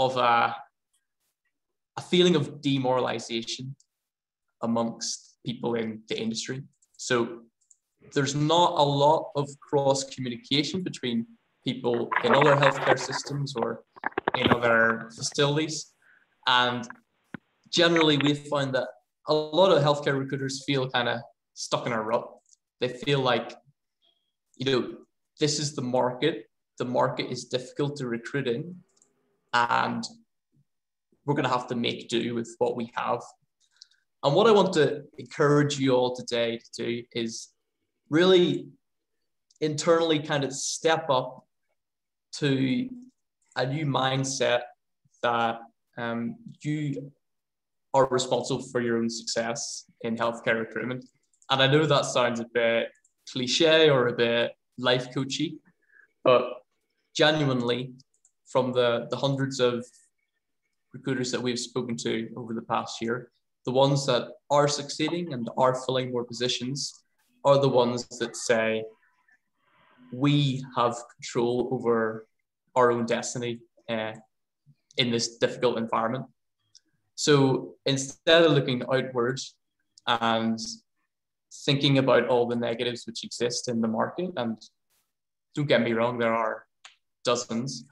of a, a feeling of demoralization amongst people in the industry. So there's not a lot of cross communication between people in other healthcare systems or in other facilities. And generally, we found that a lot of healthcare recruiters feel kind of stuck in a rut. They feel like, you know, this is the market. The market is difficult to recruit in, and we're going to have to make do with what we have. And what I want to encourage you all today to do is really internally kind of step up to a new mindset that um, you are responsible for your own success in healthcare recruitment. And I know that sounds a bit cliche or a bit life coachy, but genuinely, from the, the hundreds of recruiters that we've spoken to over the past year, the ones that are succeeding and are filling more positions are the ones that say, we have control over our own destiny uh, in this difficult environment. So instead of looking outward and thinking about all the negatives which exist in the market, and don't get me wrong, there are dozens.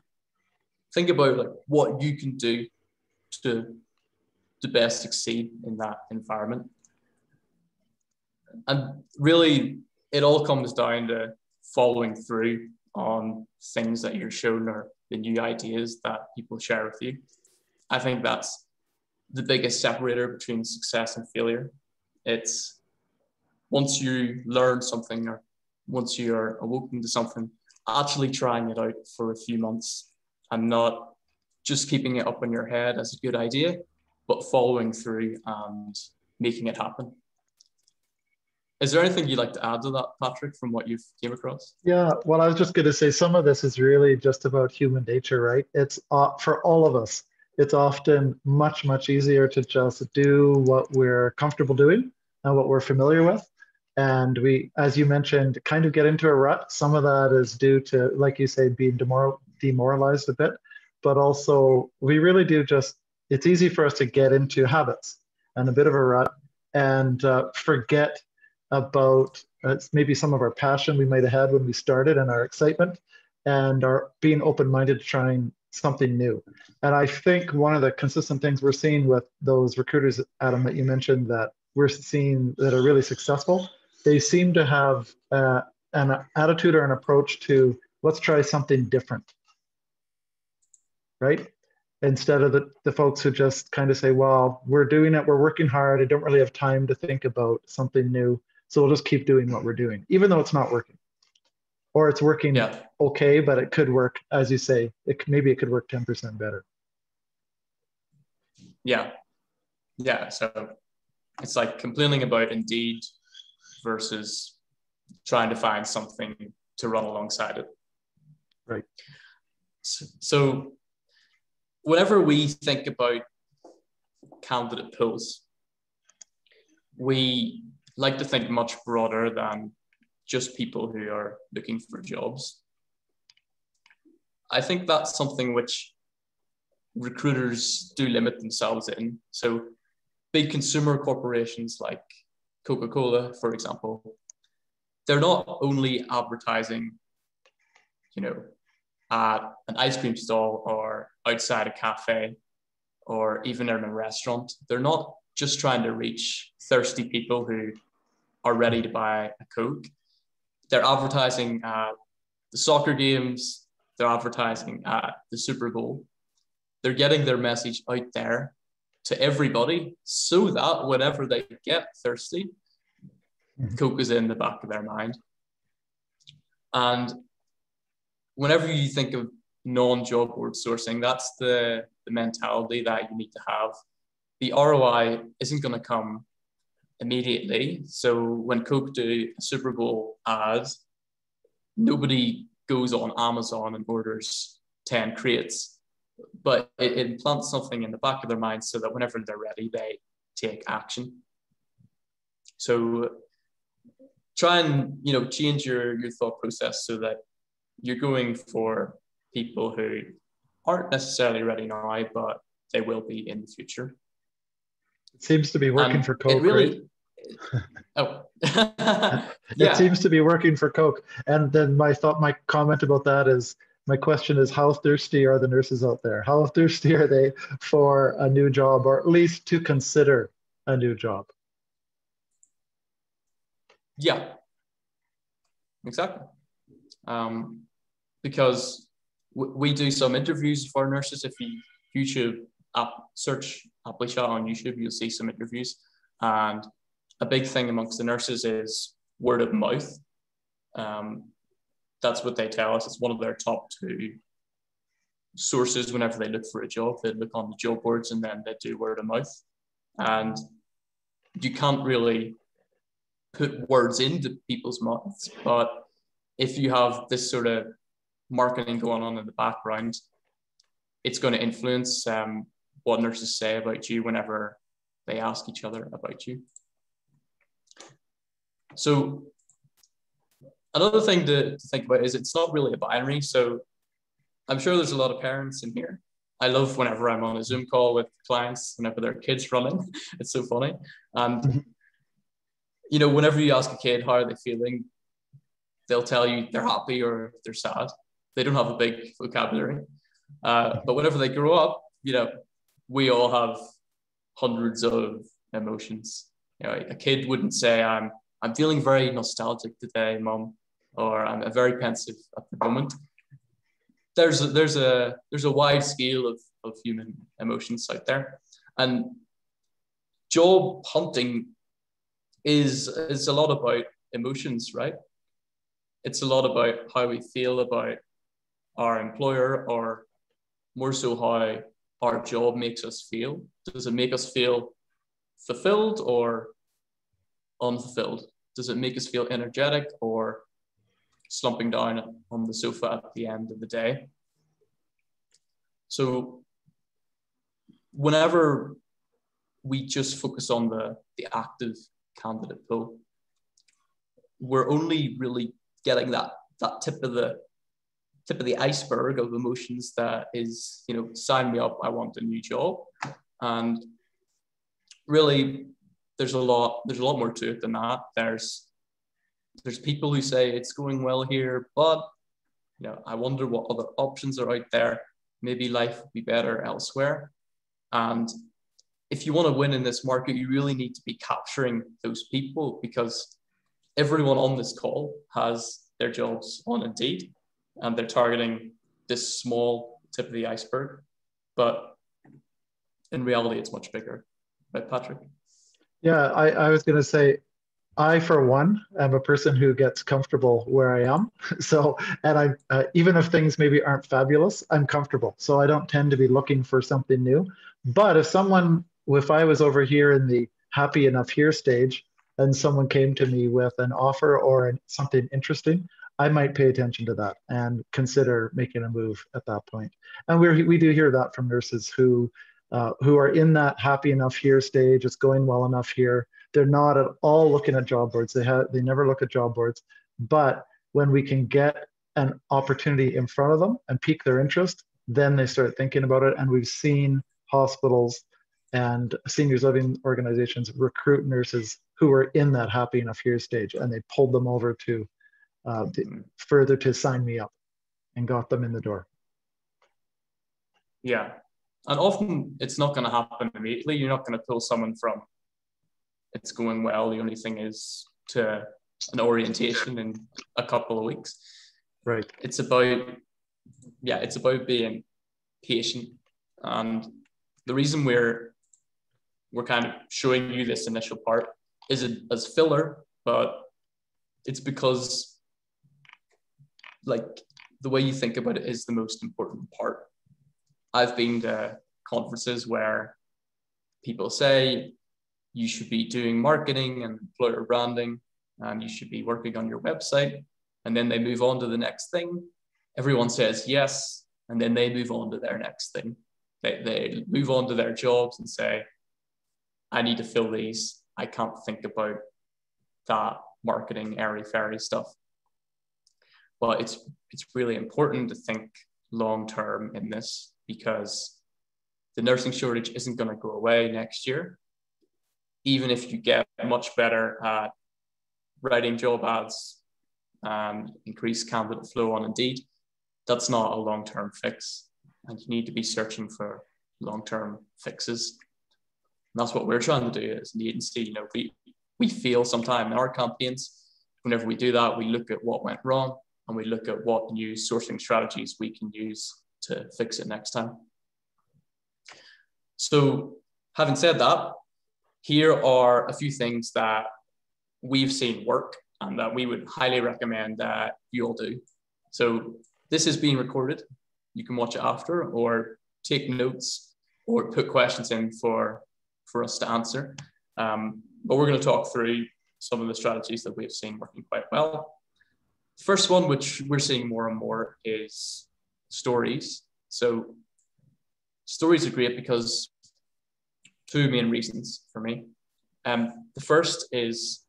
Think about like what you can do to to best succeed in that environment. And really, it all comes down to following through on things that you're shown or the new ideas that people share with you. I think that's the biggest separator between success and failure. It's once you learn something or once you're awoken to something, actually trying it out for a few months and not just keeping it up in your head as a good idea, but following through and making it happen. Is there anything you'd like to add to that, Patrick, from what you've came across? Yeah, well, I was just going to say some of this is really just about human nature, right? It's uh, for all of us. It's often much, much easier to just do what we're comfortable doing and what we're familiar with. And we, as you mentioned, kind of get into a rut. Some of that is due to, like you say, being demor- demoralized a bit, but also we really do just, it's easy for us to get into habits and a bit of a rut and uh, forget about uh, maybe some of our passion we might have had when we started and our excitement and our being open-minded to trying something new. And I think one of the consistent things we're seeing with those recruiters, Adam, that you mentioned that we're seeing that are really successful, they seem to have uh, an attitude or an approach to let's try something different, right? Instead of the, the folks who just kind of say, well, we're doing it, we're working hard, I don't really have time to think about something new. So we'll just keep doing what we're doing, even though it's not working. Or it's working yeah. okay, but it could work, as you say, it, maybe it could work 10% better. Yeah. Yeah. So it's like complaining about Indeed versus trying to find something to run alongside it. Right. So, so whenever we think about candidate pools, we like to think much broader than just people who are looking for jobs. I think that's something which recruiters do limit themselves in. So, big consumer corporations like Coca Cola, for example, they're not only advertising, you know, at an ice cream stall or outside a cafe or even in a restaurant. They're not just trying to reach thirsty people who are ready to buy a Coke. They're advertising the soccer games, they're advertising at the Super Bowl. They're getting their message out there to everybody so that whenever they get thirsty, mm-hmm. Coke is in the back of their mind. And whenever you think of non-job board sourcing, that's the, the mentality that you need to have. The ROI isn't going to come immediately. So when Coke do a Super Bowl ads, nobody goes on Amazon and orders 10 crates, but it, it implants something in the back of their mind so that whenever they're ready, they take action. So try and you know change your, your thought process so that you're going for people who aren't necessarily ready now, but they will be in the future. It seems to be working And for Coke. It really, right? oh, yeah. It seems to be working for Coke. And then my thought, my comment about that is, my question is, how thirsty are the nurses out there? How thirsty are they for a new job, or at least to consider a new job? yeah, exactly. Um, because we do some interviews for nurses. If you YouTube app search ApplyChat on YouTube, you'll see some interviews. And a big thing amongst the nurses is word of mouth. Um, that's what they tell us. It's one of their top two sources whenever they look for a job. They look on the job boards and then they do word of mouth. And you can't really put words into people's mouths, but if you have this sort of marketing going on in the background, it's going to influence um, what nurses say about you whenever they ask each other about you. So another thing to, to think about is it's not really a binary. So I'm sure there's a lot of parents in here. I love whenever I'm on a Zoom call with clients, whenever their kids running. It's so funny. And you know, whenever you ask a kid how are they feeling, they'll tell you they're happy or they're sad. They don't have a big vocabulary. Uh, but whenever they grow up, you know, we all have hundreds of emotions. You know, a kid wouldn't say, "I'm I'm feeling very nostalgic today, mom," or "I'm very pensive at the moment." There's a, there's a there's a wide scale of, of human emotions out there, and job hunting is is a lot about emotions, right? It's a lot about how we feel about our employer, or more so how our job makes us feel. Does it make us feel fulfilled or unfulfilled? Does it make us feel energetic or slumping down on the sofa at the end of the day? So, whenever we just focus on the, the active candidate pool, we're only really getting that, that tip of the tip of the iceberg of emotions that is, you know, sign me up, I want a new job. And really there's a lot, there's a lot more to it than that. There's there's people who say it's going well here, but you know, I wonder what other options are out there. Maybe life would be better elsewhere. And if you want to win in this market, you really need to be capturing those people because everyone on this call has their jobs on Indeed and they're targeting this small tip of the iceberg. But in reality, it's much bigger. Right, Patrick? Yeah, I, I was going to say, I, for one, am a person who gets comfortable where I am. So, and I, uh, even if things maybe aren't fabulous, I'm comfortable. So I don't tend to be looking for something new. But if someone, if I was over here in the happy enough here stage, and someone came to me with an offer or something interesting, I might pay attention to that and consider making a move at that point. And we we do hear that from nurses who uh, who are in that happy enough here stage. It's going well enough here. They're not at all looking at job boards. They have they never look at job boards. But when we can get an opportunity in front of them and pique their interest, then they start thinking about it. And we've seen hospitals and seniors living organizations recruit nurses who are in that happy enough here stage, and they pulled them over to uh, Mm-hmm. further to sign me up and got them in the door. Yeah. And often it's not going to happen immediately. You're not going to pull someone from it's going well. The only thing is to an orientation in a couple of weeks. Right. It's about, yeah, it's about being patient. And the reason we're we're kind of showing you this initial part is as filler, but it's because like the way you think about it is the most important part. I've been to conferences where people say you should be doing marketing and employer branding and you should be working on your website. And then they move on to the next thing. Everyone says yes. And then they move on to their next thing. They, they move on to their jobs and say, I need to fill these. I can't think about that marketing airy fairy stuff. But it's it's really important to think long term in this because the nursing shortage isn't going to go away next year. Even if you get much better at writing job ads and increase candidate flow on Indeed, that's not a long term fix. And you need to be searching for long term fixes. And that's what we're trying to do as an agency. You know, we, we feel sometimes in our campaigns, whenever we do that, we look at what went wrong and we look at what new sourcing strategies we can use to fix it next time. So, having said that, here are a few things that we've seen work and that we would highly recommend that you all do. So, this is being recorded. You can watch it after or take notes or put questions in for, for us to answer. Um, but we're going to talk through some of the strategies that we've seen working quite well. First one, which we're seeing more and more, is stories. So stories are great because two main reasons for me. Um, the first is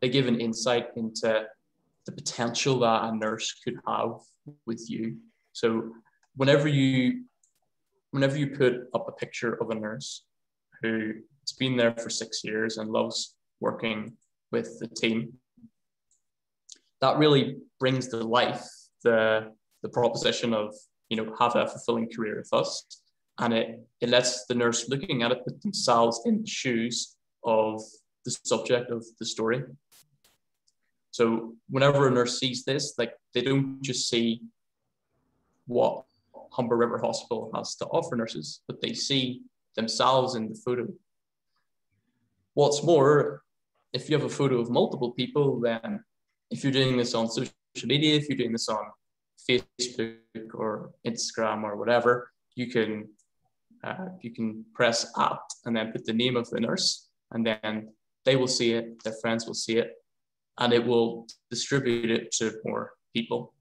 they give an insight into the potential that a nurse could have with you. So whenever you whenever you put up a picture of a nurse who has been there for six years and loves working with the team, that really brings to life the the proposition of you know have a fulfilling career with us, and it it lets the nurse looking at it put themselves in the shoes of the subject of the story. So whenever a nurse sees this, like they don't just see what Humber River Hospital has to offer nurses, but they see themselves in the photo. What's more, if you have a photo of multiple people, then if you're doing this on social media, if you're doing this on Facebook or Instagram or whatever, you can uh, you can press at and then put the name of the nurse, and then they will see it, their friends will see it, and it will distribute it to more people.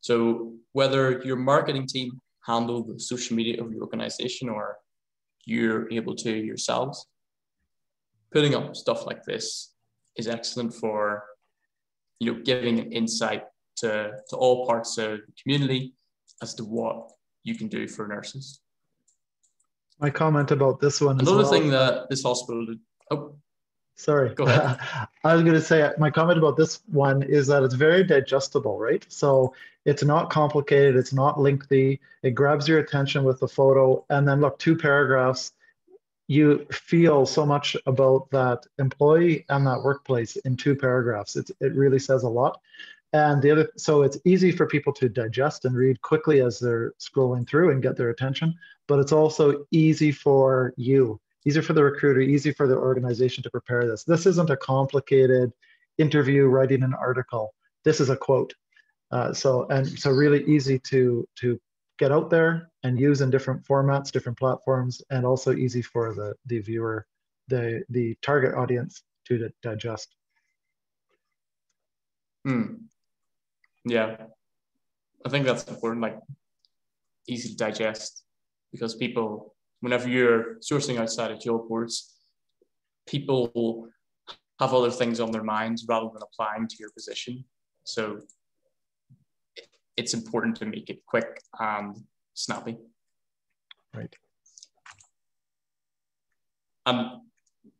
So whether your marketing team handle the social media of your organization or you're able to yourselves, putting up stuff like this is excellent for you know giving an insight to, to all parts of the community as to what you can do for nurses. My comment about this one. Another well, thing that this hospital did. Oh, sorry. Go ahead. I was going to say my comment about this one is that it's very digestible, right? So it's not complicated, it's not lengthy. It grabs your attention with the photo, and then look, two paragraphs. You feel so much about that employee and that workplace in two paragraphs. It's, it really says a lot. And the other, so it's easy for people to digest and read quickly as they're scrolling through and get their attention, but it's also easy for you, easy for the recruiter, easy for the organization to prepare this. This isn't a complicated interview writing an article. This is a quote. Uh, so and so really easy to to get out there and use in different formats, different platforms, and also easy for the the viewer, the the target audience to digest. Hmm. Yeah, I think that's important. Like easy to digest because people, whenever you're sourcing outside of job boards, people have other things on their minds rather than applying to your position. So it's important to make it quick and snappy. Right. And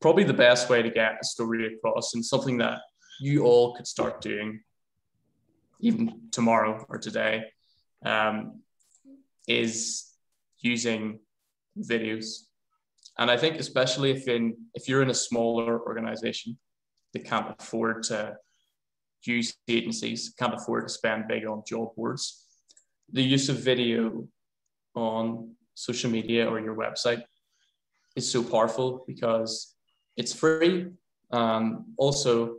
probably the best way to get a story across and something that you all could start doing even tomorrow or today, um, is using videos. And I think especially if in if you're in a smaller organization that can't afford to use agencies, can't afford to spend big on job boards, the use of video on social media or your website is so powerful because it's free. Um, also,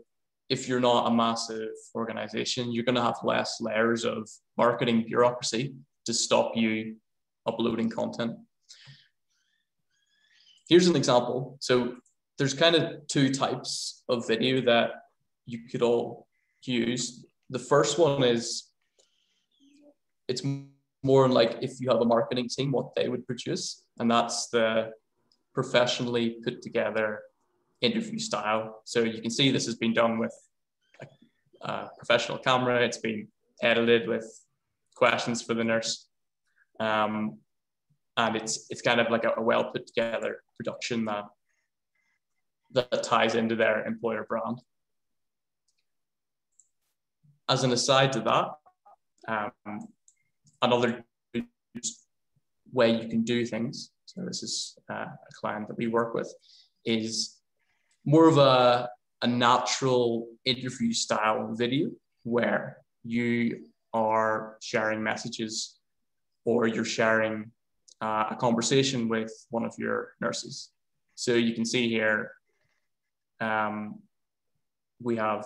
if you're not a massive organization, you're going to have less layers of marketing bureaucracy to stop you uploading content. Here's an example. So there's kind of two types of video that you could all The first one is it's more like if you have a marketing team, what they would produce, and that's the professionally put together interview style. So you can see this has been done with a, a professional camera. It's been edited with questions for the nurse. Um, and it's it's kind of like a, a well put together production that that ties into their employer brand. As an aside to that, um, another way you can do things. So this is uh, a client that we work with is more of a, a natural interview style video where you are sharing messages or you're sharing uh, a conversation with one of your nurses. So you can see here, um, we have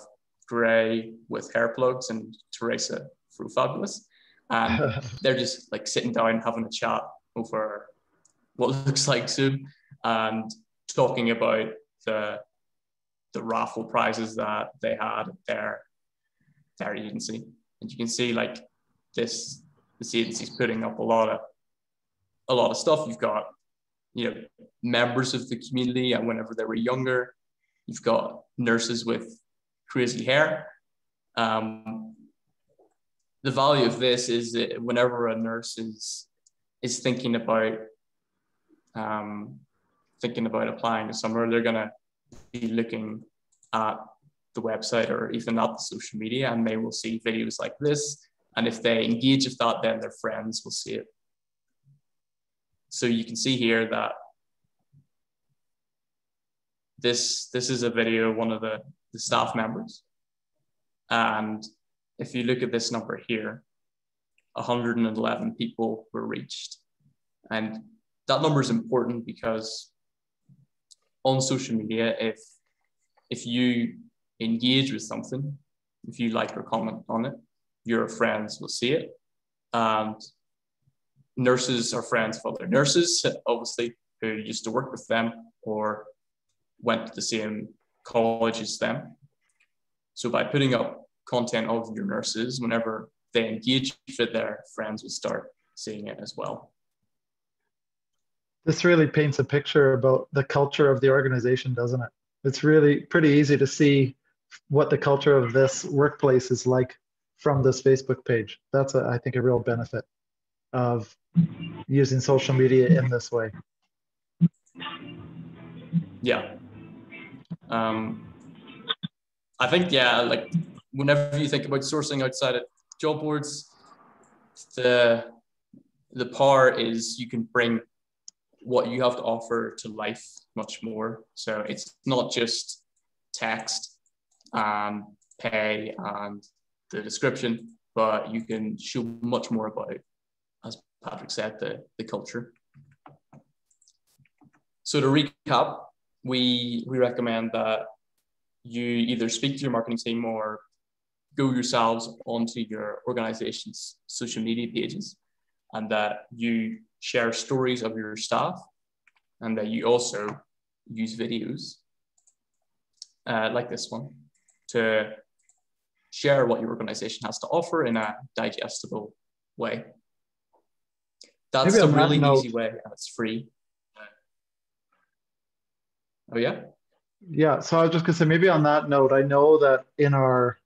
Gray with hair plugs and Teresa through Fabulous. And they're just like sitting down having a chat over what looks like Zoom and talking about the the raffle prizes that they had at their their agency. And you can see like this this agency's putting up a lot of a lot of stuff. You've got, you know, members of the community and whenever they were younger, you've got nurses with crazy hair. Um, the value of this is that whenever a nurse is is thinking about um, thinking about applying to somewhere, they're gonna be looking at the website or even at the social media, and they will see videos like this. And if they engage with that, then their friends will see it. So you can see here that this, this is a video of one of the, the staff members. And if you look at this number here, 111 people were reached. And that number is important because on social media, if if you engage with something, if you like or comment on it, your friends will see it. And nurses are friends of other nurses, obviously, who used to work with them or went to the same college as them. So by putting up content of your nurses, whenever they engage with their friends will start seeing it as well. This really paints a picture about the culture of the organization, doesn't it? It's really pretty easy to see what the culture of this workplace is like from this Facebook page. That's, a, I think, a real benefit of using social media in this way. Yeah. Um, I think, yeah, like whenever you think about sourcing outside of job boards, the, the power is you can bring what you have to offer to life much more. So it's not just text and pay and the description, but you can show much more about as Patrick said, the, the culture. So to recap, we, we recommend that you either speak to your marketing team or go yourselves onto your organization's social media pages and that you share stories of your staff and that you also use videos uh, like this one to share what your organization has to offer in a digestible way. That's Maybe a really note, easy way and it's free. Oh yeah? Yeah, so I was just gonna say maybe on that note, I know that in our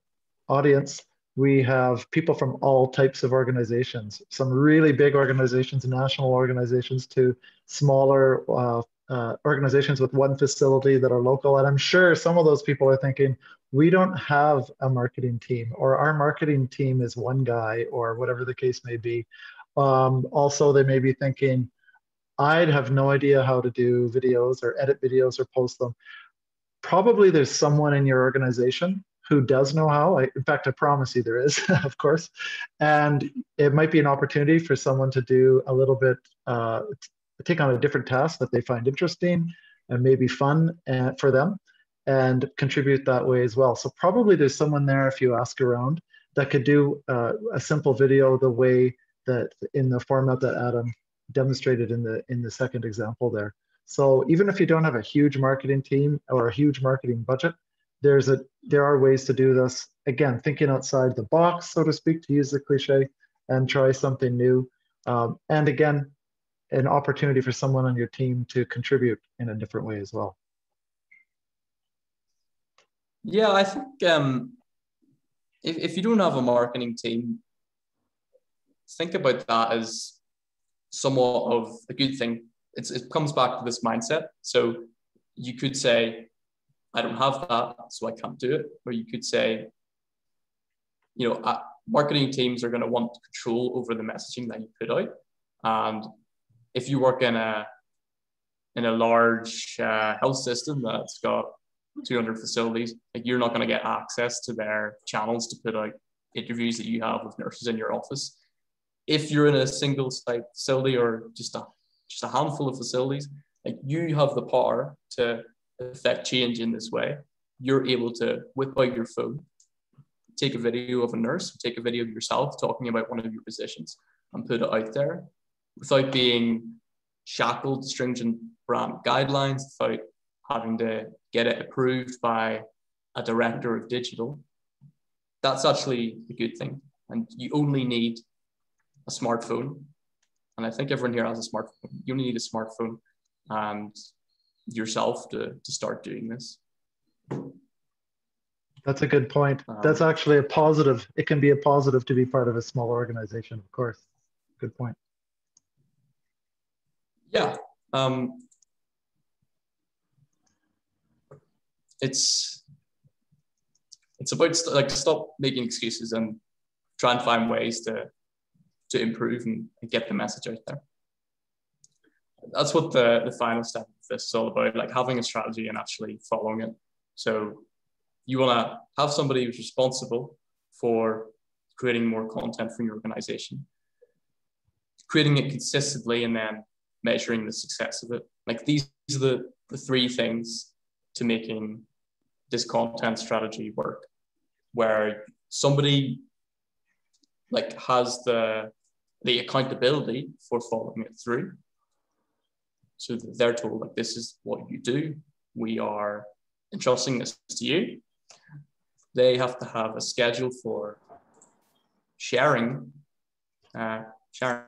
audience, we have people from all types of organizations, some really big organizations, national organizations to smaller uh, uh, organizations with one facility that are local. And I'm sure some of those people are thinking, we don't have a marketing team, or our marketing team is one guy, or whatever the case may be. Um, also, they may be thinking, I'd have no idea how to do videos or edit videos or post them. Probably there's someone in your organization who does know how. I, in fact, I promise you there is, of course. And it might be an opportunity for someone to do a little bit, uh, take on a different task that they find interesting and maybe fun uh, for them and contribute that way as well. So probably there's someone there if you ask around that could do uh, a simple video the way that in the format that Adam demonstrated in the in the second example there. So even if you don't have a huge marketing team or a huge marketing budget, there's a there are ways to do this. Again, thinking outside the box, so to speak, to use the cliche, and try something new. Um, and again, an opportunity for someone on your team to contribute in a different way as well. Yeah, I think um, if, if you don't have a marketing team, think about that as somewhat of a good thing. It's, it comes back to this mindset. So you could say, I don't have that, so I can't do it. Or you could say, you know, uh, marketing teams are going to want control over the messaging that you put out. And if you work in a in a large uh, health system that's got 200 facilities, like you're not going to get access to their channels to put out interviews that you have with nurses in your office. If you're in a single site facility or just a just a handful of facilities, like you have the power to affect change in this way. You're able to whip out your phone, take a video of a nurse, take a video of yourself talking about one of your positions, and put it out there without being shackled stringent brand guidelines, without having to get it approved by a director of digital. That's actually a good thing. And you only need a smartphone. And I think everyone here has a smartphone. You only need a smartphone and yourself to, to start doing this. That's a good point. Um, That's actually a positive. It can be a positive to be part of a small organization, of course. Good point. Yeah. Um, it's it's about like stop making excuses and try and find ways to to improve and, get the message out there. That's what the the final step of this is all about, like having a strategy and actually following it. So you want to have somebody who's responsible for creating more content for your organization, creating it consistently, and then measuring the success of it. Like these are the, the three things to making this content strategy work, where somebody like has the the accountability for following it through. So they're told like this is what you do. We are entrusting this to you they have to have a schedule for sharing, uh, sharing.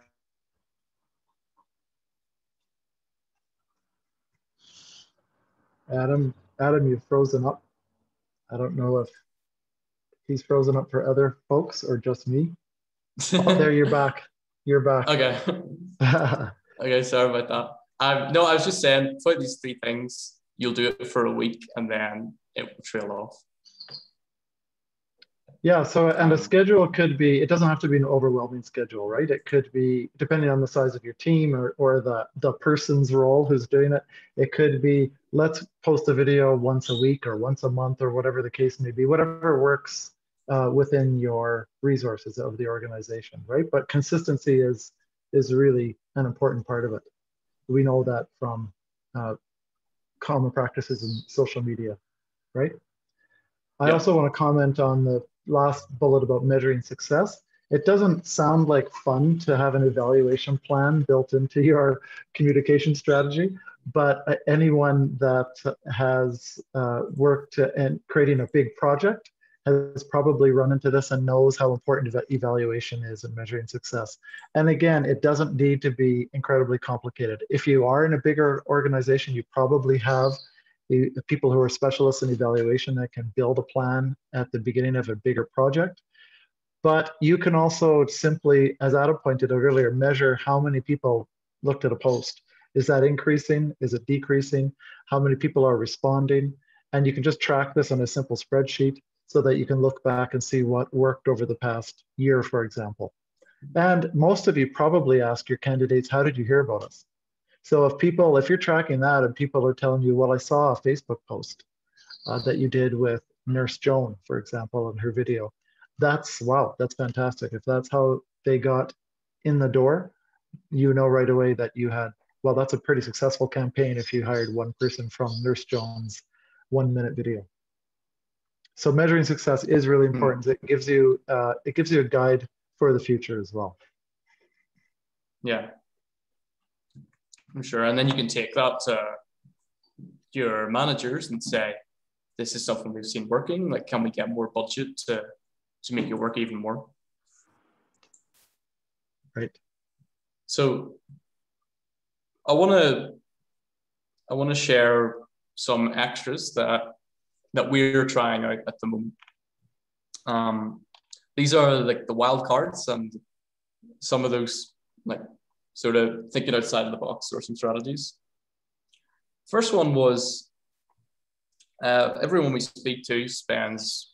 Adam, Adam, you've frozen up. I don't know if he's frozen up for other folks or just me. oh, there you're back. You're back. Okay. okay, sorry about that. Um, no, I was just saying, for these three things, you'll do it for a week and then it will trail off. Yeah, so and a schedule could be, it doesn't have to be an overwhelming schedule, right? It could be, depending on the size of your team or, or the, the person's role who's doing it, it could be, let's post a video once a week or once a month or whatever the case may be, whatever works uh, within your resources of the organization, right? But consistency is, is really an important part of it. We know that from uh, common practices in social media, right? I also want to comment on the last bullet about measuring success, it doesn't sound like fun to have an evaluation plan built into your communication strategy, but uh, anyone that has uh, worked in creating a big project has probably run into this and knows how important evaluation is in measuring success. And again, it doesn't need to be incredibly complicated. If you are in a bigger organization, you probably have people who are specialists in evaluation that can build a plan at the beginning of a bigger project. But you can also simply, as Adam pointed out earlier, measure how many people looked at a post. Is that increasing? Is it decreasing? How many people are responding? And you can just track this on a simple spreadsheet so that you can look back and see what worked over the past year, for example. And most of you probably ask your candidates, how did you hear about us? So if people, if you're tracking that and people are telling you, well, I saw a Facebook post uh, that you did with Nurse Joan, for example, in her video, that's wow, that's fantastic. If that's how they got in the door, you know right away that you had, well, that's a pretty successful campaign if you hired one person from Nurse Joan's one minute video. So measuring success is really hmm. important. Mm. It gives you uh, it gives you a guide for the future as well. Yeah, I'm sure. And then you can take that to your managers and say, this is something we've seen working. Like, can we get more budget to, to make it work even more? Right. So I want to I want to share some extras that that we're trying out at the moment. Um, these are like the wild cards and some of those like sort of thinking outside of the box sourcing strategies. First one was uh, everyone we speak to spends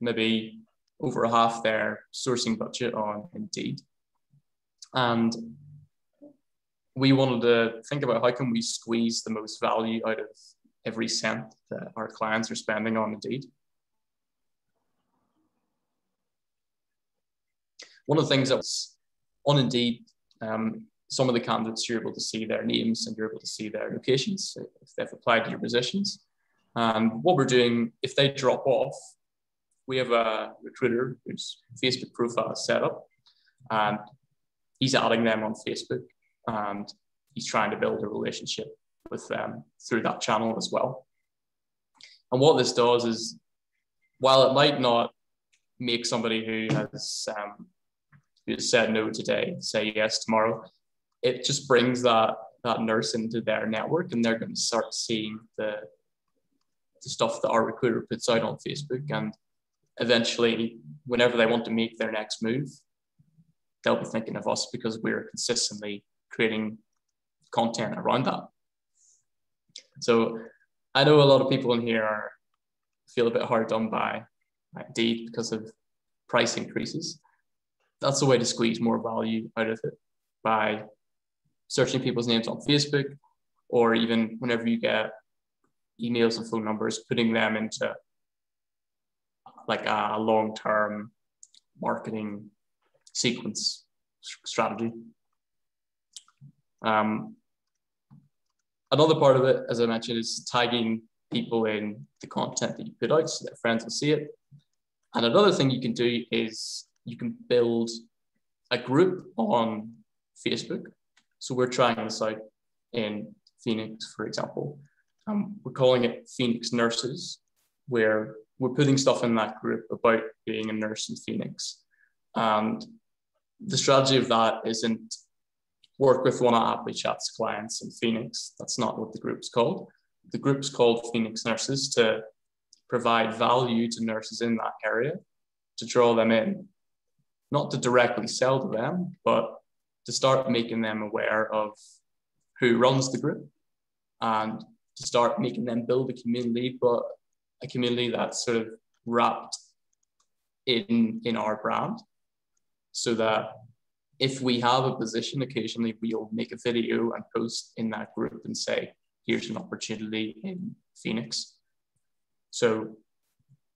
maybe over half their sourcing budget on Indeed. And we wanted to think about how can we squeeze the most value out of every cent that our clients are spending on Indeed. One of the things that's on Indeed, um, some of the candidates you're able to see their names and you're able to see their locations if they've applied to your positions. And what we're doing, if they drop off, we have a recruiter whose Facebook profile is set up, and he's adding them on Facebook, and he's trying to build a relationship with them through that channel as well. And what this does is, while it might not make somebody who has um, who said no today say yes tomorrow, it just brings that that nurse into their network, and they're going to start seeing the the stuff that our recruiter puts out on Facebook, and eventually, whenever they want to make their next move, they'll be thinking of us because we're consistently creating content around that. So I know a lot of people in here are, feel a bit hard done by, by Indeed because of price increases. That's the way to squeeze more value out of it by searching people's names on Facebook, or even whenever you get emails and phone numbers, putting them into like a long-term marketing sequence strategy. Um, another part of it, as I mentioned, is tagging people in the content that you put out so that friends will see it. And another thing you can do is you can build a group on Facebook. So we're trying this out in Phoenix, for example. Um, we're calling it Phoenix Nurses, where we're putting stuff in that group about being a nurse in Phoenix. And the strategy of that isn't work with one of ApplyChat's clients in Phoenix. That's not what the group's called. The group's called Phoenix Nurses to provide value to nurses in that area, to draw them in, not to directly sell to them, but to start making them aware of who runs the group and to start making them build a community, but a community that's sort of wrapped in in our brand so that if we have a position occasionally we'll make a video and post in that group and say here's an opportunity in phoenix so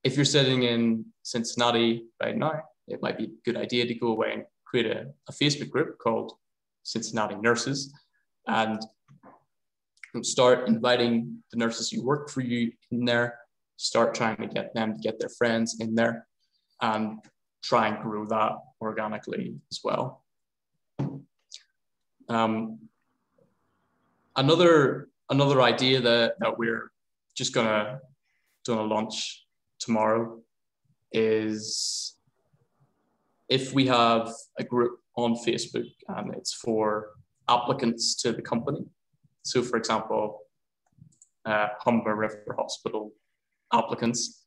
if you're sitting in cincinnati right now it might be a good idea to go away and create a, a facebook group called cincinnati nurses and start inviting the nurses who work for you in there start trying to get them to get their friends in there and try and grow that organically as well. Um, another another idea that, that we're just gonna gonna launch tomorrow is if we have a group on Facebook and it's for applicants to the company. So for example, uh, Humber River Hospital applicants.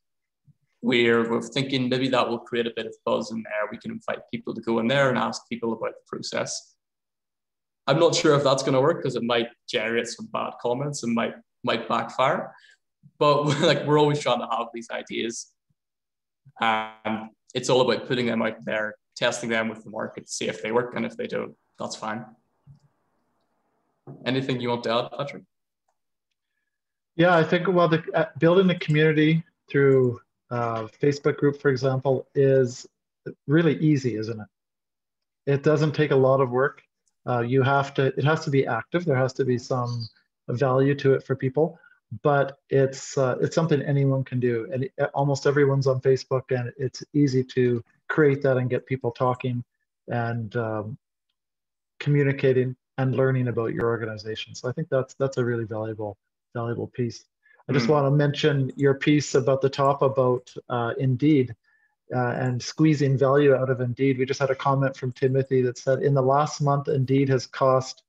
We're, we're thinking maybe that will create a bit of buzz in there. We can invite people to go in there and ask people about the process. I'm not sure if that's going to work because it might generate some bad comments and might might backfire. But like we're always trying to have these ideas, and it's all about putting them out there, testing them with the market, see if they work, and if they don't, that's fine. Anything you want to add, Patrick? Yeah, I think well, the, uh, building a community through uh, Facebook group, for example, is really easy, isn't it? It doesn't take a lot of work. Uh, you have to. It has to be active. There has to be some value to it for people, but it's uh, it's something anyone can do, and it, almost everyone's on Facebook, and it's easy to create that and get people talking and um, communicating and learning about your organization. So I think that's that's a really valuable valuable piece. I just mm. want to mention your piece about the top about uh, Indeed uh, and squeezing value out of Indeed. We just had a comment from Timothy that said, in the last month, Indeed has cost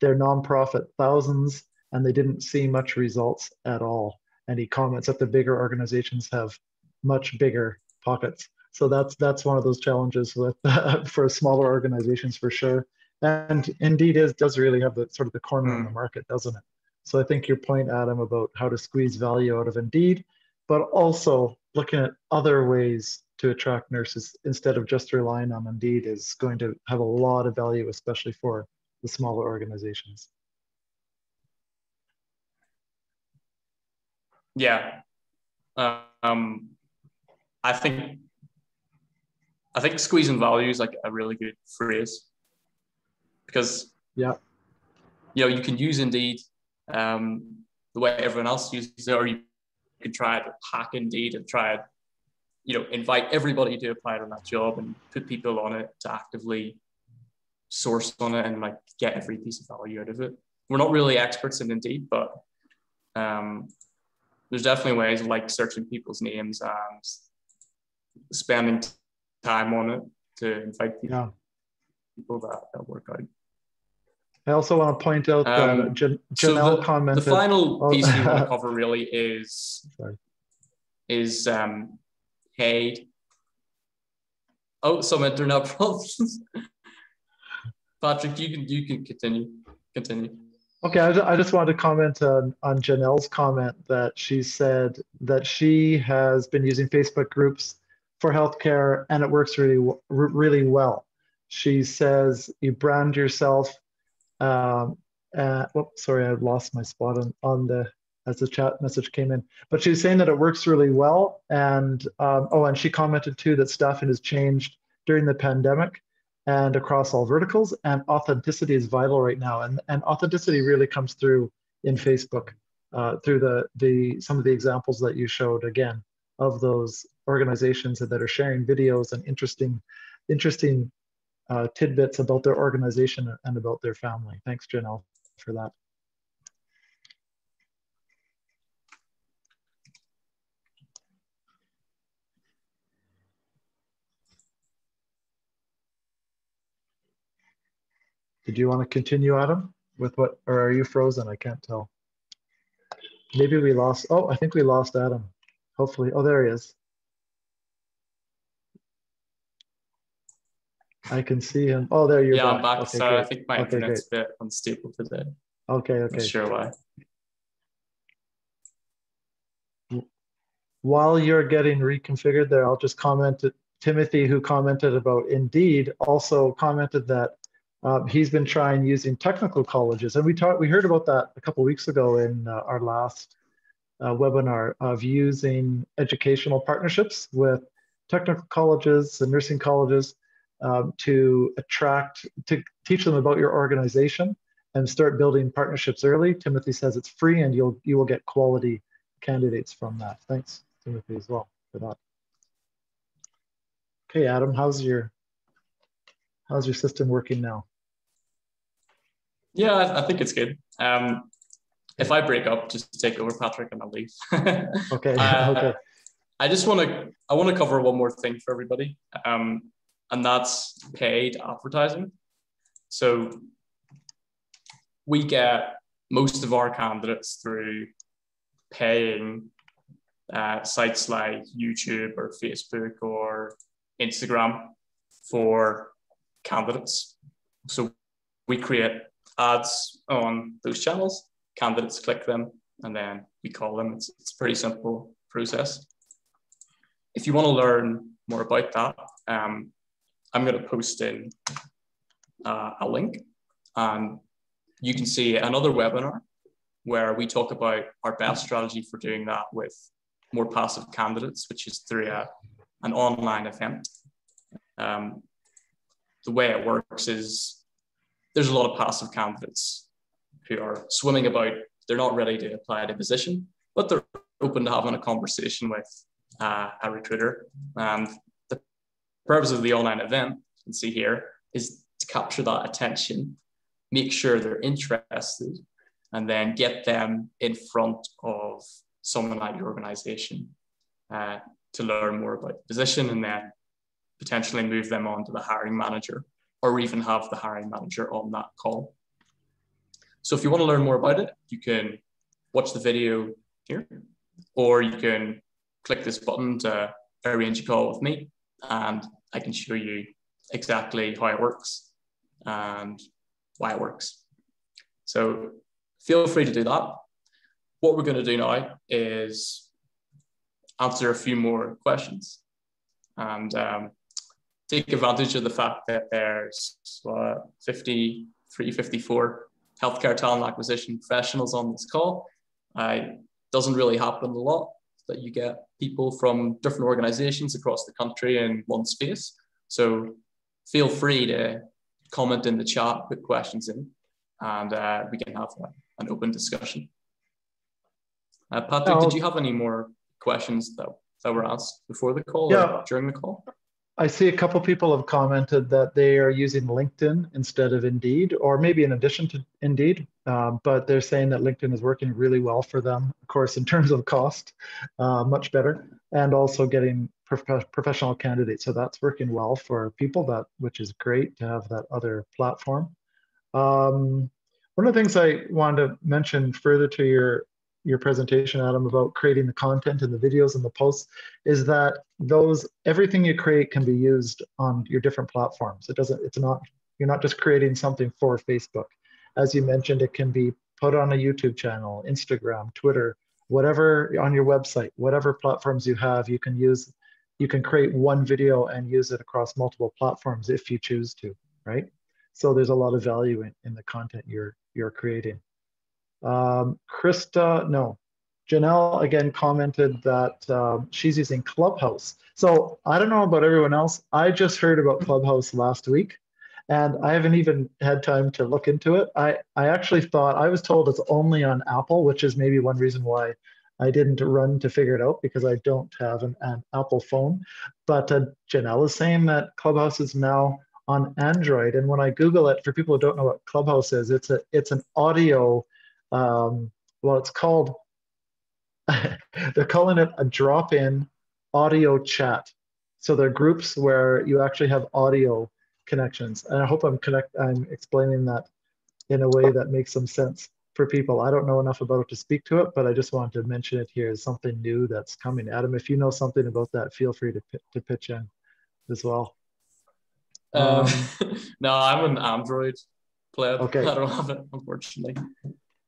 their nonprofit thousands and they didn't see much results at all. And he comments that the bigger organizations have much bigger pockets. So that's that's one of those challenges with uh, for smaller organizations for sure. And Indeed is does really have the sort of the corner mm. on the hmm. market, doesn't it? So I think your point, Adam, about how to squeeze value out of Indeed, but also looking at other ways to attract nurses instead of just relying on Indeed is going to have a lot of value, especially for the smaller organizations. Yeah, um, I think I think squeezing value is like a really good phrase because yeah, you know you can use Indeed um, the way everyone else uses it, or you can try to hack Indeed and try to you know invite everybody to apply on that job and put people on it to actively source on it and like get every piece of value out of it. We're not really experts in Indeed, but um, there's definitely ways like searching people's names and spending time on it to invite people, yeah. people that, that work out. I also want to point out that um, Jan- Janelle so the, commented. The final oh, piece we want to cover really is Sorry. is um, paid. Oh, some internet problems. Patrick, you can you can continue. Continue. Okay, I, I just wanted to comment on, on Janelle's comment that she said that she has been using Facebook groups for healthcare and it works really really well. She says you brand yourself. Um, uh, whoops, sorry, I lost my spot on, on the as the chat message came in. But she's saying that it works really well. And um, oh, and she commented too that staffing has changed during the pandemic and across all verticals. And authenticity is vital right now. And, and authenticity really comes through in Facebook uh, through the, the some of the examples that you showed again of those organizations that are sharing videos and interesting, interesting uh, tidbits about their organization and about their family. Thanks, Janelle, for that. Did you want to continue, Adam, with what, or are you frozen? I can't tell. Maybe we lost, oh, I think we lost Adam. Hopefully, oh, there he is. I can see him. Oh, there you're yeah, back. I'm back. Okay, so great. I think my okay, internet's great. a bit unstable today. Okay, okay. Not sure why. While you're getting reconfigured there, I'll just comment that Timothy, who commented about Indeed, also commented that um, he's been trying using technical colleges, and we talked. We heard about that a couple weeks ago in uh, our last uh, webinar of using educational partnerships with technical colleges and nursing colleges um, to attract, to teach them about your organization and start building partnerships early. Timothy says it's free, and you'll you will get quality candidates from that. Thanks, Timothy, as well for that. Okay, Adam, how's your how's your system working now? Yeah, I, think it's good. Um, if I break up, just take over, Patrick, and I'll leave. okay. Uh, okay. I just want to I want to cover one more thing for everybody, um, and that's paid advertising. So we get most of our candidates through paying uh, sites like YouTube or Facebook or Instagram for candidates. So we create ads on those channels. Candidates click them and then we call them. It's, it's a pretty simple process. If you want to learn more about that, um, I'm going to post in uh, a link and you can see another webinar where we talk about our best strategy for doing that with more passive candidates, which is through a, an online event. Um, the way it works is there's a lot of passive candidates who are swimming about. They're not ready to apply to position, but they're open to having a conversation with uh, a recruiter. And purpose of the online event, you can see here, is to capture that attention, make sure they're interested, and then get them in front of someone at your organization uh, to learn more about the position and then potentially move them on to the hiring manager or even have the hiring manager on that call. So if you want to learn more about it, you can watch the video here, or you can click this button to arrange a call with me, and I can show you exactly how it works. and why it works. So feel free to do that. What we're going to do now is answer a few more questions and um, take advantage of the fact that there's uh, 53, 54 healthcare talent acquisition professionals on this call. Uh, doesn't really happen a lot that you get people from different organizations across the country in one space. So feel free to comment in the chat, put questions in, and uh, we can have a, an open discussion. Uh, Patrick, did you have any more questions that, that were asked before the call yeah. during the call? I see a couple people have commented that they are using LinkedIn instead of Indeed, or maybe in addition to Indeed, um, but they're saying that LinkedIn is working really well for them. Of course, in terms of cost, uh, much better, and also getting prof- professional candidates. So that's working well for people. That which is great to have that other platform. Um, one of the things I wanted to mention further to your your presentation, Adam, about creating the content and the videos and the posts is that those everything you create can be used on your different platforms. It doesn't, it's not, you're not just creating something for Facebook. As you mentioned, it can be put on a YouTube channel, Instagram, Twitter, whatever on your website, whatever platforms you have, you can use, you can create one video and use it across multiple platforms if you choose to, right? So there's a lot of value in, in the content you're, you're creating. Um, Krista, no, Janelle again commented that um, she's using Clubhouse. So I don't know about everyone else. I just heard about Clubhouse last week and I haven't even had time to look into it. I, I actually thought I was told it's only on Apple, which is maybe one reason why I didn't run to figure it out because I don't have an, an Apple phone. But uh, Janelle is saying that Clubhouse is now on Android. And when I Google it, for people who don't know what Clubhouse is, it's a it's an audio um, well, it's called, they're calling it a drop-in audio chat. So they're groups where you actually have audio connections. And I hope I'm connect, I'm explaining that in a way that makes some sense for people. I don't know enough about it to speak to it, but I just wanted to mention it here as something new that's coming. Adam, if you know something about that, feel free to, to pitch in as well. Um, no, I'm an Android player. Okay. I don't have it, unfortunately.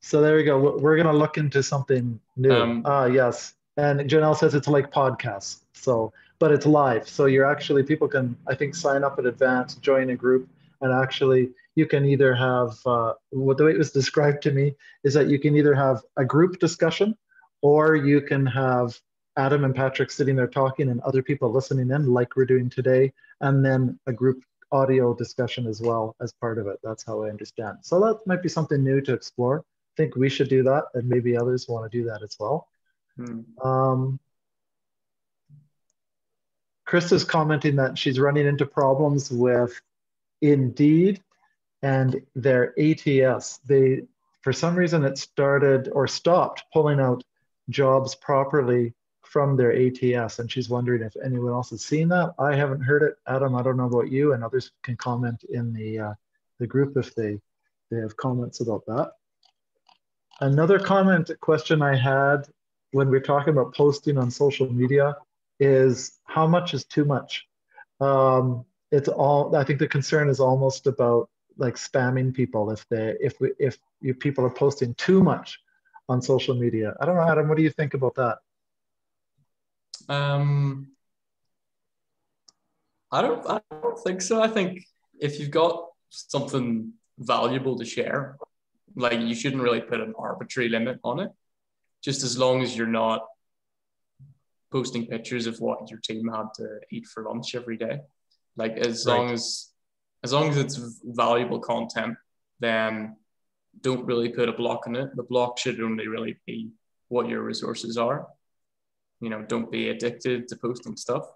So there we go. We're going to look into something new. Um, ah, yes. And Janelle says it's like podcasts. So, but it's live. So you're actually, people can, I think, sign up in advance, join a group, and actually you can either have, uh, what the way it was described to me is that you can either have a group discussion or you can have Adam and Patrick sitting there talking and other people listening in like we're doing today, and then a group audio discussion as well as part of it. That's how I understand. So that might be something new to explore think we should do that, and maybe others want to do that as well. Hmm. Um, Krista's commenting that she's running into problems with Indeed and their ATS. They, for some reason, it started or stopped pulling out jobs properly from their ATS, and she's wondering if anyone else has seen that. I haven't heard it, Adam. I don't know about you, and others can comment in the uh, the group if they they have comments about that. Another comment question I had when we're talking about posting on social media is how much is too much? Um, it's all, I think the concern is almost about like spamming people if they, if we, if you, people are posting too much on social media. I don't know, Adam, what do you think about that? Um, I don't, I don't think so. I think if you've got something valuable to share, like you shouldn't really put an arbitrary limit on it. Just as long as you're not posting pictures of what your team had to eat for lunch every day. Like as right. long as as long as it's valuable content, then don't really put a block on it. The block should only really be what your resources are. You know, don't be addicted to posting stuff.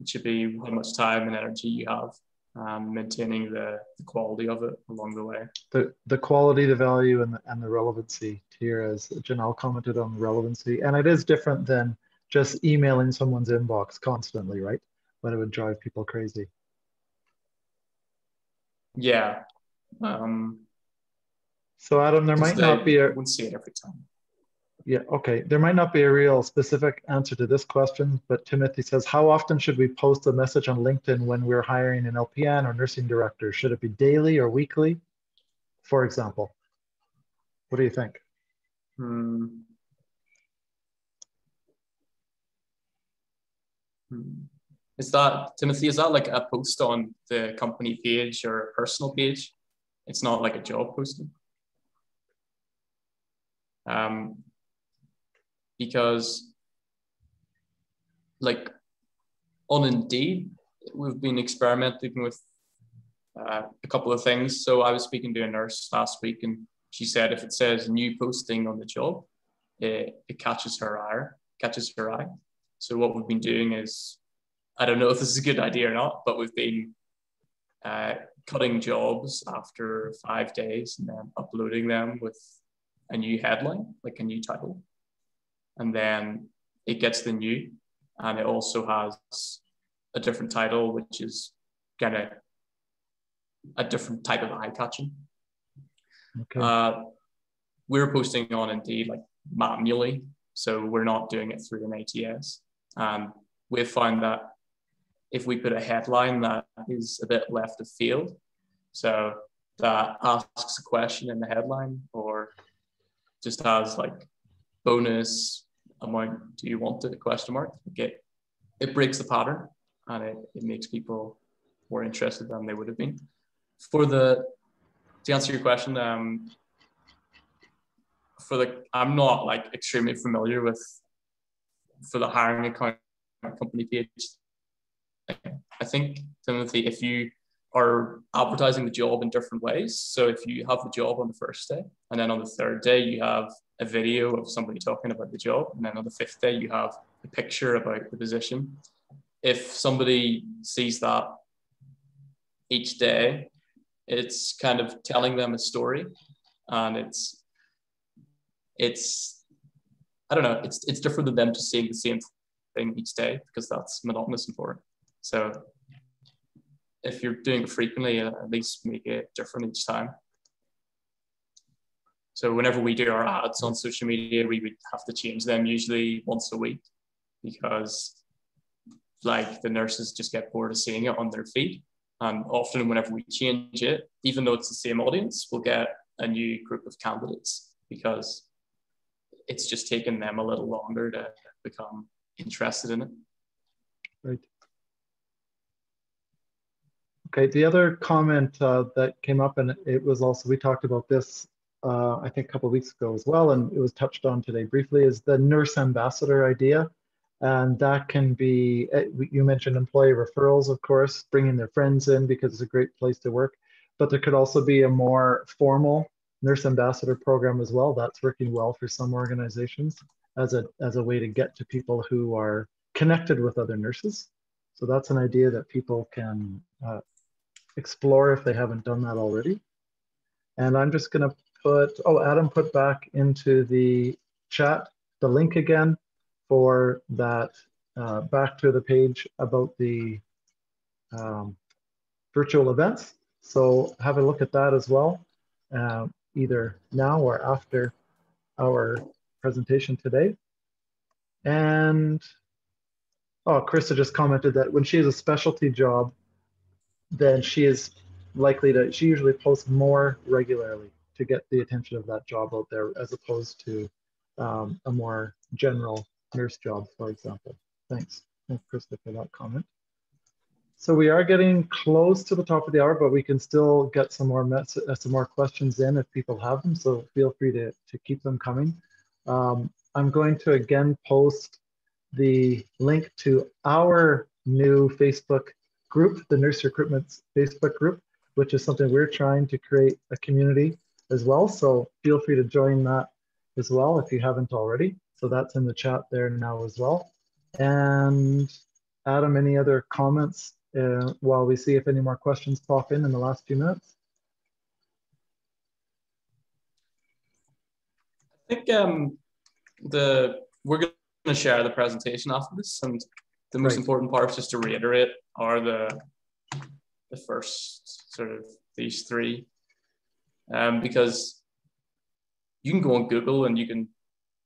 It should be how much time and energy you have um, maintaining the, the, quality of it along the way. The, the quality, the value, and the, and the relevancy here, as Janelle commented on the relevancy. And it is different than just emailing someone's inbox constantly, right? But it would drive people crazy. Yeah. Um, so Adam, there might not be a. Wouldn't see it every time. Yeah, okay. There might not be a real specific answer to this question, but Timothy says, how often should we post a message on LinkedIn when we're hiring an LPN or nursing director? Should it be daily or weekly, for example? What do you think? Hmm. Hmm. Is that, Timothy, is that like a post on the company page or personal page? It's not like a job posting? Um, because like on Indeed, we've been experimenting with uh, a couple of things. So I was speaking to a nurse last week and she said if it says new posting on the job, it, it catches her eye, catches her eye. So what we've been doing is, I don't know if this is a good idea or not, but we've been uh, cutting jobs after five days and then uploading them with a new headline, like a new title and then it gets the new, and it also has a different title, which is kind of a different type of eye catching. Okay. Uh, we're posting on Indeed like manually, so we're not doing it through an ATS. And we've found that if we put a headline that is a bit left of field, so that asks a question in the headline or just has like bonus amount do you want it? Question mark. It, it breaks the pattern and it, it makes people more interested than they would have been. For the to answer your question, um, for the I'm not like extremely familiar with for the hiring account company page. I think Timothy, if you are advertising the job in different ways, so if you have the job on the first day and then on the third day you have a video of somebody talking about the job, and then on the fifth day you have a picture about the position. If somebody sees that each day, it's kind of telling them a story, and it's it's I don't know, it's it's different than them just seeing the same thing each day because that's monotonous and boring. So if you're doing it frequently, uh, at least make it different each time. So whenever we do our ads on social media, we would have to change them usually once a week because like the nurses just get bored of seeing it on their feed. And often whenever we change it, even though it's the same audience, we'll get a new group of candidates because it's just taken them a little longer to become interested in it. Right. Okay, the other comment uh, that came up, and it was also, we talked about this uh, I think a couple weeks ago as well, and it was touched on today briefly, is the nurse ambassador idea. And that can be, eh, you mentioned employee referrals, of course, bringing their friends in because it's a great place to work. But there could also be a more formal nurse ambassador program as well. That's working well for some organizations as a, as a way to get to people who are connected with other nurses. So that's an idea that people can uh, explore if they haven't done that already. And I'm just going to put, oh, Adam put back into the chat the link again for that uh, back to the page about the um, virtual events. So have a look at that as well, uh, either now or after our presentation today. And, oh, Krista just commented that when she has a specialty job, then she is likely to, she usually posts more regularly to get the attention of that job out there as opposed to um, a more general nurse job, for example. Thanks. Thanks, Krista, for that comment. So we are getting close to the top of the hour, but we can still get some more uh, some more questions in if people have them. So feel free to, to keep them coming. Um, I'm going to again post the link to our new Facebook group, the Nurse Recruitment Facebook group, which is something we're trying to create a community as well. So feel free to join that as well if you haven't already. So that's in the chat there now as well. And Adam, any other comments uh, while we see if any more questions pop in in the last few minutes? I think um, the we're going to share the presentation after this, and the most right. important parts, just to reiterate, are the the first sort of these three um, because you can go on Google and you can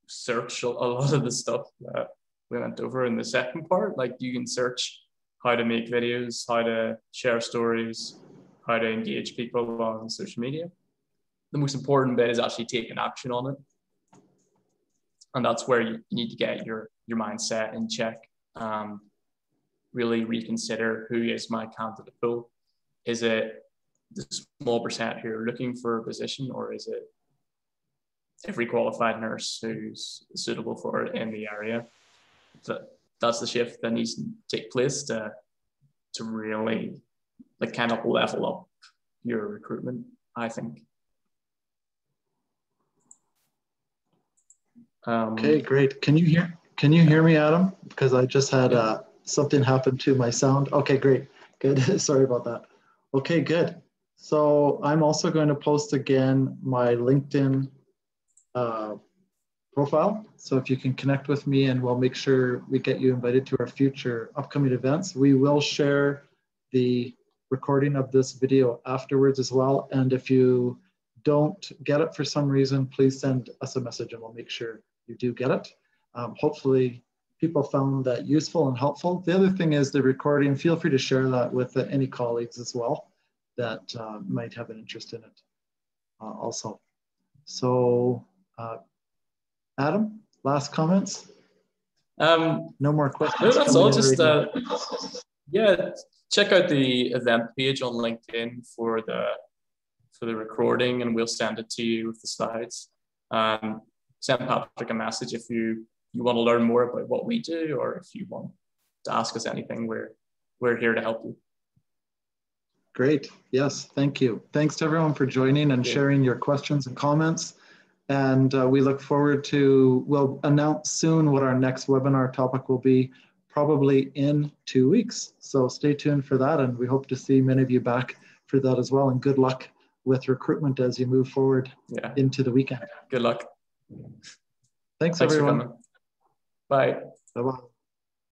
search a lot of the stuff that we went over in the second part. Like you can search how to make videos, how to share stories, how to engage people on social media. The most important bit is actually taking action on it. And that's where you need to get your, your mindset in check. Um, really reconsider who is my candidate pool. Is it the small percent who are looking for a position, or is it every qualified nurse who's suitable for it in the area? That that's the shift that needs to take place to to really like kind of level up your recruitment. I think. Um, okay, great. Can you hear? Can you hear me, Adam? Because I just had uh, something happen to my sound. Okay, great. Good. Sorry about that. Okay, good. So I'm also going to post again my LinkedIn uh, profile. So if you can connect with me and we'll make sure we get you invited to our future upcoming events. We will share the recording of this video afterwards as well. And if you don't get it for some reason, please send us a message and we'll make sure you do get it. Um, hopefully people found that useful and helpful. The other thing is the recording, feel free to share that with uh, any colleagues as well that uh, might have an interest in it uh, also. So uh, Adam, last comments? Um, no more questions. That's all. Just uh, yeah, check out the event page on LinkedIn for the for the recording, and we'll send it to you with the slides. Um, send Patrick a message if you you want to learn more about what we do, or if you want to ask us anything. We're we're here to help you. Great. Yes, thank you. Thanks to everyone for joining and sharing your questions and comments. And uh, we look forward to, we'll announce soon what our next webinar topic will be, probably in two weeks. So stay tuned for that. And we hope to see many of you back for that as well. And good luck with recruitment as you move forward yeah. into the weekend. Good luck. Thanks, Thanks everyone. Bye. Bye-bye.